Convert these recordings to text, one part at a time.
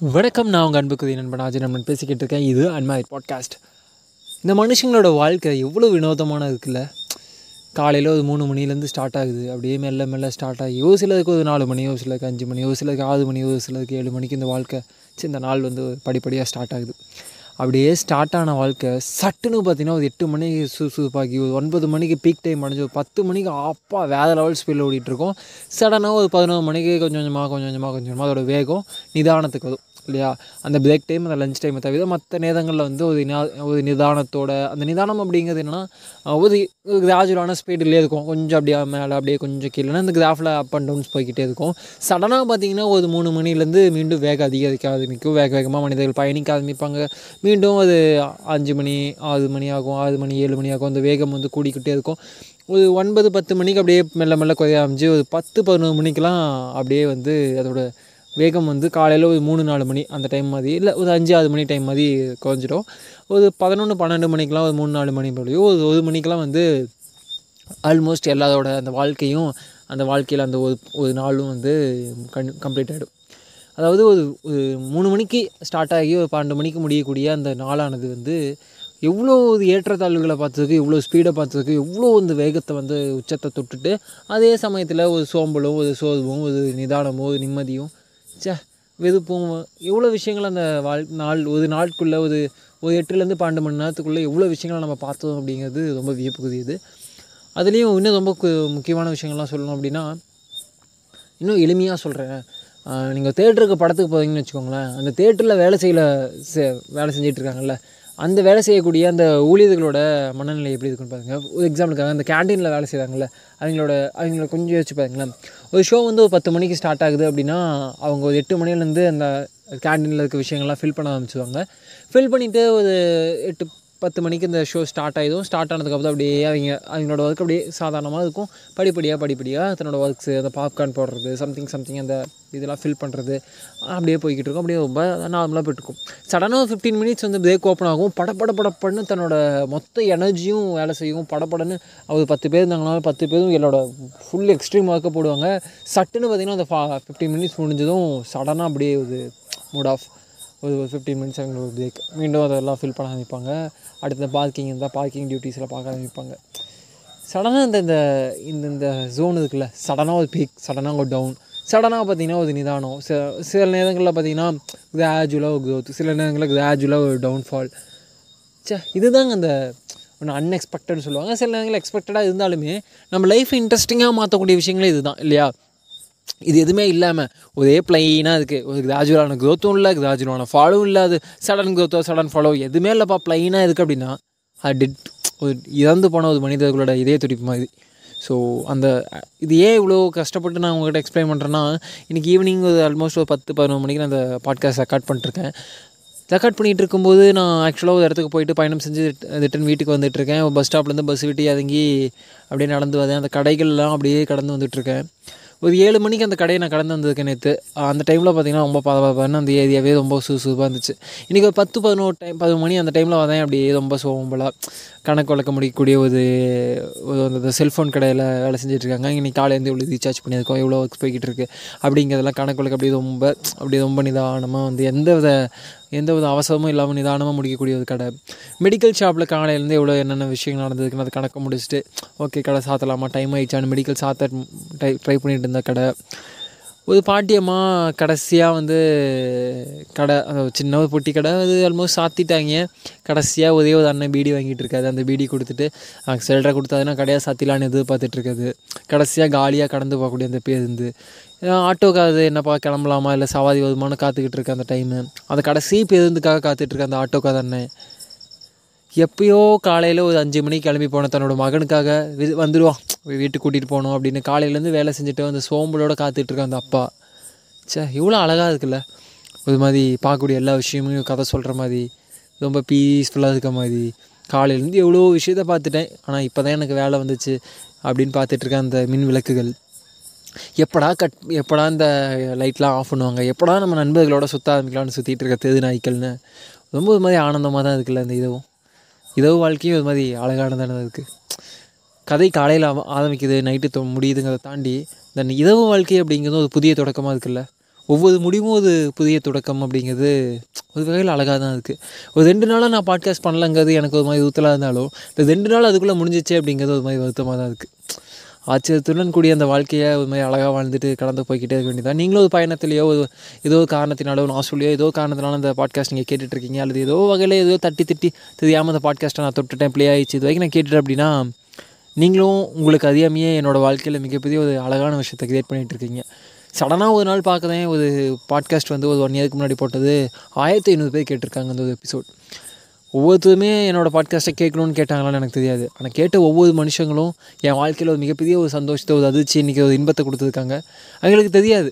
வணக்கம் நான் உங்கள் அன்புக்குதி நண்பன் ஆஜி நண்பன். பேசிக்கிட்டு இருக்கேன். இது அன்மாரி பாட்காஸ்ட். இந்த மனுஷங்களோட வாழ்க்கை எவ்வளோ வினோதமான இருக்குல்ல? காலையில் ஒரு மூணு மணிலேருந்து ஸ்டார்ட் ஆகுது. அப்படியே மெல்ல மெல்ல ஸ்டார்ட் ஆகி ஒரு சிலருக்கு ஒரு நாலு மணி ஒரு சிலருக்கு அஞ்சு மணி ஒரு சிலருக்கு ஆறு மணி ஒரு சிலருக்கு ஏழு மணிக்கு இந்த வாழ்க்கை சரி இந்த நாள் வந்து படிப்படியாக ஸ்டார்ட் ஆகுது. அப்படியே ஸ்டார்ட் ஆன வாழ்க்கை. சட்டுன்னு பார்த்தீங்கன்னா ஒரு எட்டு மணிக்கு சுறுசுறுப்பாக்கி ஒரு ஒன்பது மணிக்கு பீக் டைம் அடைஞ்சு ஒரு பத்து மணிக்கு அப்பா வேறு லெவல் ஸ்பீடில் ஓடிட்டுருக்கோம். சடனாக ஒரு பதினோரு மணிக்கு கொஞ்சம் கொஞ்சமாக கொஞ்சம் கொஞ்சமாக கொஞ்சம் கொஞ்சமாக அதோட வேகம் நிதானத்துக்கு வரும் இல்லையா? அந்த பிரேக் டைம் அந்த லஞ்ச் டைமை தவிர மற்ற நேரங்களில் வந்து ஒரு நிதா ஒரு நிதானத்தோட அந்த நிதானம் அப்படிங்கிறது என்னென்னா ஒரு கிராஜுவலான ஸ்பீடிலே இருக்கும். கொஞ்சம் அப்படியே மேலே அப்படியே கொஞ்சம் கீழே இந்த கிராஃபில் அப் அண்ட் டவுன்ஸ் போய்கிட்டே இருக்கும். சடனாக பார்த்தீங்கன்னா ஒரு மூணு மணிலேருந்து மீண்டும் வேகம் அதிகரிக்க ஆரம்பிக்கும். வேக வேகமாக மனிதர்கள் பயணிக்க ஆரம்பிப்பாங்க. மீண்டும் அது அஞ்சு மணி ஆறு மணி ஆகும் ஆறு மணி ஏழு மணி ஆகும். அந்த வேகம் வந்து கூடிக்கிட்டே இருக்கும். ஒரு ஒன்பது பத்து மணிக்கு அப்படியே மெல்ல மெல்ல குறைய ஆரம்பிச்சு ஒரு பத்து பதினொரு மணிக்கெலாம் அப்படியே வந்து அதோட வேகம் வந்து காலையில் ஒரு மூணு நாலு மணி அந்த டைம் மாதிரி இல்லை ஒரு அஞ்சு ஆறு மணி டைம் மாதிரி குறைஞ்சிடும். ஒரு பதினொன்று பன்னெண்டு மணிக்கெலாம் ஒரு மூணு நாலு மணி போலையோ ஒரு ஒரு மணிக்கெலாம் வந்து ஆல்மோஸ்ட் எல்லாரோட அந்த வாழ்க்கையும் அந்த வாழ்க்கையில் அந்த ஒரு ஒரு நாளும் வந்து கண் கம்ப்ளீட் ஆகிடும் அதாவது ஒரு ஒரு மூணு மணிக்கு ஸ்டார்ட் ஆகி ஒரு பன்னெண்டு மணிக்கு முடியக்கூடிய அந்த நாளானது வந்து எவ்வளோ இது ஏற்றத்தாழ்வுகளை பார்த்ததுக்கு எவ்வளோ ஸ்பீடை பார்த்ததுக்கு எவ்வளோ இந்த வேகத்தை வந்து உச்சத்தை தொட்டுட்டு அதே சமயத்தில் ஒரு சோம்பலும் ஒரு சோர்வும் ஒரு நிதானமும் ஒரு நிம்மதியும் சே வெதுப்பும் எவ்வளோ விஷயங்கள் அந்த வாழ் நாள் ஒரு நாட்குள்ளே ஒரு ஒரு எட்டுலேருந்து பன்னெண்டு மணி நேரத்துக்குள்ளே எவ்வளோ விஷயங்களை நம்ம பார்த்தோம் அப்படிங்கிறது ரொம்ப வியப்புக்குரியது. அதுலேயும் இன்னும் ரொம்ப முக்கியமான விஷயங்கள்லாம் சொல்லணும் அப்படின்னா இன்னும் எளிமையாக சொல்கிறேன் நீங்கள் தேட்டருக்கு படத்துக்கு போகிறீங்கன்னு வச்சுக்கோங்களேன் அந்த தேட்டரில் வேலை செய்யல செ வேலை செஞ்சிட்ருக்காங்கல்ல அந்த வேலை செய்யக்கூடிய அந்த ஊழியர்களோட மனநிலை எப்படி இருக்குன்னு பாருங்கள் ஒரு எக்ஸாம்பிளுக்காக அந்த கேண்டீனில் வேலை செய்கிறாங்கல்ல அவங்களோட அவங்கள கொஞ்சம் யோசிச்சு பாருங்களேன். ஒரு ஷோ வந்து ஒரு பத்து மணிக்கு ஸ்டார்ட் ஆகுது அப்படின்னா அவங்க ஒரு எட்டு மணிலேருந்து அந்த கேண்டீனில் இருக்க விஷயங்கள்லாம் ஃபில் பண்ண ஆரம்பிச்சுவாங்க ஃபில் பண்ணிவிட்டு ஒரு எட்டு பத்து மணிக்கு இந்த ஷோ ஸ்டார்ட் ஆகிடும் ஸ்டார்ட் ஆனதுக்கப்புறம் அப்படியே அவங்க அவங்களோட ஒர்க் அப்படியே சாதாரணமாக இருக்கும். படிப்படியாக படிப்படியாக தன்னோட ஒர்க்ஸு அந்த பாப்கார்ன் போடுறது சம்திங் சம்திங் அந்த இதெல்லாம் ஃபில் பண்ணுறது அப்படியே போய்கிட்டு இருக்கும். அப்படியே ரொம்ப நார்மலாக போய்ட்டுருக்கும். சடனாக ஃபிஃப்டீன் மினிட்ஸ் வந்து பிரேக் ஓப்பன் ஆகும். படப்பட படப்படன்னு தன்னோட மொத்த எனர்ஜியும் வேலை செய்யும். படப்படன்னு அவர் பத்து பேர் இருந்தாங்கன்னா பத்து பேரும் என்னோட ஃபுல் எக்ஸ்ட்ரீம் ஒர்க்கை போடுவாங்க. சட்டுன்னு பார்த்திங்கன்னா அந்த ஃபா ஃபிஃப்டீன் மினிட்ஸ் முடிஞ்சதும் சடனாக அப்படியே ஒரு மூட் ஆஃப் ஒரு ஒரு ஃபிஃப்டீன் மினிட்ஸ் அவங்களுக்கு பிரேக் மீண்டும் அதெல்லாம் ஃபில் பண்ண ஆரம்பிப்பாங்க. அடுத்த பார்க்கிங் இருந்தால் பார்க்கிங் டியூட்டிஸில் பார்க்க ஆரம்பிப்பாங்க. சடனாக இந்த இந்த இந்த இந்த ஜோன் இருக்குல்ல சடனாக ஒரு பீக் சடனாக ஒரு டவுன் சடனாக பார்த்தீங்கன்னா ஒரு நிதானம். சில சில நேரங்களில் பார்த்தீங்கன்னா கிராஜுவலாக ஒரு க்ரோத் சில நேரங்களில் கிராஜுவலாக ஒரு டவுன்ஃபால் சே இதுதாங்க அந்த ஒன்று அன்எக்ஸ்பெக்டட்னு சொல்லுவாங்க. சில நேரங்களில் எக்ஸ்பெக்டடாக இருந்தாலுமே நம்ம லைஃப் இன்ட்ரெஸ்டிங்காக மாற்றக்கூடிய விஷயங்களே இதுதான் இல்லையா? இது எதுவுமே இல்லாமல் ஒரே ப்ளைனாக இருக்குது ஒரு கிராஜுவலான க்ரோத்தும் இல்லை கிராஜுவலான ஃபாலோவும் இல்லை. அது சடன் க்ரோத்தோ சடன் ஃபாலோ எதுவுமே இல்லைப்பா. ப்ளைனாக இருக்குது அப்படின்னா அது டிட் ஒரு இறந்து போன ஒரு மனிதர்களோட இதே துடிப்பு மாதிரி. ஸோ அந்த இது ஏன் இவ்வளோ கஷ்டப்பட்டு நான் உங்கள்கிட்ட எக்ஸ்பிளைன் பண்ணுறேன்னா இன்றைக்கி ஈவினிங் ஒரு ஆல்மோஸ்ட் ஒரு பத்து பதினொரு மணிக்கு நான் அந்த பாட்காஸ்ட் ரெக்கார்ட் பண்ணிட்டுருக்கேன். ரெக்கார்ட் பண்ணிகிட்டு இருக்கும்போது நான் ஆக்சுவலாக ஒரு இடத்துக்கு போயிட்டு பயணம் செஞ்சு ரிட்டன் வீட்டுக்கு வந்துட்டுருக்கேன். பஸ் ஸ்டாப்லேருந்து பஸ் விட்டு இறங்கி அப்படியே நடந்து வரேன். அந்த கடைகள்லாம் அப்படியே கடந்து வந்துட்டுருக்கேன். ஒரு ஏழு மணிக்கு அந்த கடையை நான் கடந்து வந்திருக்கேன் நேற்று அந்த டைமில் பார்த்திங்கன்னா ரொம்ப பரபரப்பான அந்த ஏரியாவே ரொம்ப சுறுசுறுப்பாக இருந்துச்சு. இன்றைக்கி ஒரு பத்து பதினோரு டைம் பதினொரு மணி அந்த டைமில் வரேன் அப்படியே ரொம்ப சோம்பலாக கணக்கு வழக்க முடியக்கூடிய ஒரு ஒரு அந்த செல்ஃபோன் கடையில் வேலை செஞ்சுட்ருக்காங்க இன்றைக்கி காலையிலேருந்து இவ்வளோ ரீசார்ஜ் பண்ணியிருக்கோம். எவ்வளோ ஒர்க்ஸ் போய்கிட்டு இருக்குது அப்படிங்கிறதெல்லாம் கணக்கு வழக்கு அப்படியே ரொம்ப அப்படியே ரொம்ப நிதானமாக வந்து எந்த வித எந்த வித அவசரமும் இல்லாமல் நிதானமாக முடிக்கக்கூடிய ஒரு கடை. மெடிக்கல் ஷாப்பில் காலையிலேருந்து எவ்வளோ என்னென்ன விஷயங்கள் நடந்ததுக்குன்னு அதை கணக்கு முடிச்சுட்டு ஓகே கடை சாத்தலாமா? டைம் ஆயிடுச்சான்னு மெடிக்கல் சாத்த ட்ரை ட்ரை பண்ணிகிட்டு இருந்த கடை. ஒரு பாட்டியம்மா கடைசியாக வந்து கடை அந்த சின்ன ஒரு பொட்டி கடை அது ஆல்மோஸ்ட் சாத்திட்டாங்க. கடைசியாக ஒரே ஒரு அண்ணன் பீடி வாங்கிட்டு இருக்காது அந்த பீடி கொடுத்துட்டு சில்லறை கொடுத்தாதுன்னா கடையாக சாத்திலான்னு எதிர்பார்த்துட்டு இருக்காது கடைசியாக காலியாக கடந்து போகக்கூடிய அந்த பேருந்து. ஆட்டோக்காது என்னப்பா கிளம்பலாமா? இல்லை சவாதி வருமானு காத்துக்கிட்டு இருக்க அந்த டைமு அந்த கடைசி பேருந்துக்காக காத்துட்ருக்க அந்த ஆட்டோக்காத அண்ணன். எப்பயோ காலையில் ஒரு அஞ்சு மணிக்கு கிளம்பி போன தன்னோட மகனுக்காக வந்துடுவான் வீட்டுக்கு கூட்டிகிட்டு போகணும் அப்படின்னு காலையிலேருந்து வேலை செஞ்சுட்டு அந்த சோம்பலோட காத்துட்ருக்க அந்த அப்பா. சே இவ்வளோ அழகாக இருக்குல்ல. ஒரு மாதிரி பார்க்கக்கூடிய எல்லா விஷயமும் கதை சொல்கிற மாதிரி ரொம்ப பீஸ்ஃபுல்லாக இருக்க மாதிரி. காலையிலேருந்து எவ்வளோ விஷயத்த பார்த்துட்டேன். ஆனால் இப்போ தான் எனக்கு வேலை வந்துச்சு அப்படின்னு பார்த்துட்ருக்கேன் அந்த மின் விளக்குகள். எப்படா கட் எப்படா இந்த லைட்லாம் ஆஃப் பண்ணுவாங்க? எப்படா நம்ம நண்பர்களோட சுற்ற ஆரம்பிக்கலாம்னு சுற்றிட்டு இருக்க தெது நாய்க்கள்னு ரொம்ப ஒரு மாதிரி ஆனந்தமாக தான் இருக்குல்ல இந்த இதுவும். இதோ வாழ்க்கையும் ஒரு மாதிரி அழகானதானது இருக்குது கதை காலையில் ஆரம்பிக்குது நைட்டு முடியுதுங்கிறத தாண்டி இந்த இரவு வாழ்க்கை அப்படிங்கிறது ஒரு புதிய தொடக்கமாக இருக்குல்ல? ஒவ்வொரு முடிவும் ஒரு புதிய தொடக்கம் அப்படிங்கிறது ஒரு வகையில் அழகாக தான் இருக்குது ஒரு ரெண்டு நாளாக நான் பாட்காஸ்ட் பண்ணலங்கிறது எனக்கு ஒரு மாதிரி ஊத்தலாக இருந்தாலும் இந்த ரெண்டு நாள் அதுக்குள்ளே முடிஞ்சிச்சு அப்படிங்கிறது ஒரு மாதிரி வருத்தமாக தான் இருக்குது ஆச்சரியத்துடன் கூடிய அந்த வாழ்க்கையை ஒரு மாதிரி அழகாக வாழ்ந்துட்டு கடந்து போய்கிட்டே இருக்க வேண்டியதான் நீங்களும் ஒரு பயணத்திலேயோ ஒரு ஏதோ ஒரு காரணத்தினாலோ நான் சொல்லியோ ஏதோ காரணத்தினால அந்த பாட்காஸ்ட் நீங்கள் கேட்டுட்ருக்கீங்க அல்லது ஏதோ வகையில் ஏதோ தட்டி திட்டி தெரியாமல் அந்த பாட்காஸ்ட்டை நான் தொட்டுட்டேன் ப்ளே ஆகிடுச்சு இது வரைக்கும் நான் கேட்டுட்டேன் அப்படின்னா நீங்களும் உங்களுக்கு அறியாமையே என்னோடய வாழ்க்கையில் மிகப்பெரிய ஒரு அழகான விஷயத்தை கிரியேட் பண்ணிகிட்டு இருக்கீங்க. சடனாக ஒரு நாள் பார்க்குறேன் ஒரு பாட்காஸ்ட் வந்து ஒரு ஒன் இயருக்கு முன்னாடி போட்டது ஆயிரத்தி ஐநூறு பேர் கேட்டிருக்காங்க அந்த ஒரு எபிசோட் ஒவ்வொருத்தருமே என்னோடய பாட்காஸ்ட்டை கேட்கணும்னு கேட்டாங்களான்னு எனக்கு தெரியாது. ஆனால் கேட்ட ஒவ்வொரு மனுஷங்களும் என் வாழ்க்கையில் ஒரு மிகப்பெரிய ஒரு சந்தோஷத்தை ஒரு அதிர்ச்சி இன்றைக்கி ஒரு இன்பத்தை கொடுத்துருக்காங்க. அவங்களுக்கு தெரியாது.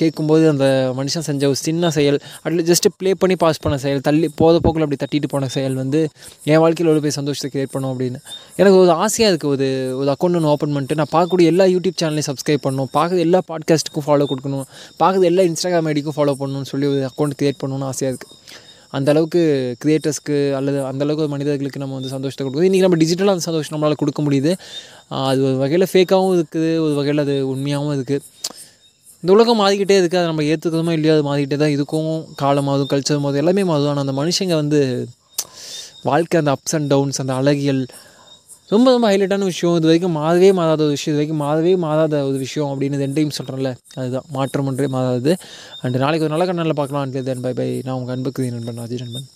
கேட்கும்போது அந்த மனுஷன் செஞ்ச ஒரு சின்ன செயல் அட்லீஸ்ட் ஜஸ்ட்டு ப்ளே பண்ணி பாஸ் பண்ண செயல் தள்ளி போத போக்கில் அப்படி தட்டிட்டு போன செயல் வந்து என் வாழ்க்கையில் ஒரு பெரிய சந்தோஷத்தை கிரியேட் பண்ணும் அப்படின்னு. எனக்கு ஒரு ஆசையாக இருக்குது ஒரு ஒரு அக்கௌண்ட் ஒன்று ஓப்பன் பண்ணிட்டு நான் பார்க்கக்கூடிய எல்லா யூடியூப் சேனலையும் சப்ஸ்கிரைப் பண்ணணும். பார்க்குற எல்லா பாட்காஸ்ட்டுக்கும் ஃபாலோ கொடுக்கணும். பார்க்குற எல்லா இன்ஸ்டாகிராம் ஐடிக்கும் ஃபாலோ பண்ணணும்னு சொல்லி ஒரு அக்கௌண்ட் க்ரியேட் பண்ணணும்னு ஆசையாக இருக்குது அந்த அளவுக்கு அல்லது அந்த அளவுக்கு மனிதர்களுக்கு நம்ம வந்து சந்தோஷத்தை கொடுக்குது. இன்றைக்கி நம்ம டிஜிட்டலாக அந்த சந்தோஷம் நம்மளால் கொடுக்க முடியுது. அது ஒரு வகையில் ஃபேக்காகவும் இருக்குது ஒரு வகையில் அது உண்மையாகவும் இருக்குது இந்த உலகம் மாறிக்கிட்டே இருக்குது அதை நம்ம ஏற்றுக்கிறதுமோ இல்லையோ அது மாறிக்கிட்டே தான் இருக்கும். காலம் மாறும் கல்ச்சர் மாறும் எல்லாமே மாறும். ஆனால் அந்த மனுஷங்க வந்து வாழ்க்கை அந்த அப்ஸ் அண்ட் டவுன்ஸ் அந்த அழகியல் ரொம்ப ரொம்ப ஹைலைட்டான விஷயம். இது வரைக்கும் மாறவே மாறாத ஒரு விஷயம். இது வரைக்கும் மாறவே மாறாத ஒரு விஷயம் அப்படின்னு ரெண்டையும் சொல்கிறேன்ல அதுதான். மாற்றம் ஒன்றே மாறாது அண்ட் நாளைக்கு ஒரு நல்ல கண்ணால் பார்க்கலாம். அண்ட் தென் பை பை நான் உங்கள் அன்புக்கு நண்பன் அஜய் நண்பன்.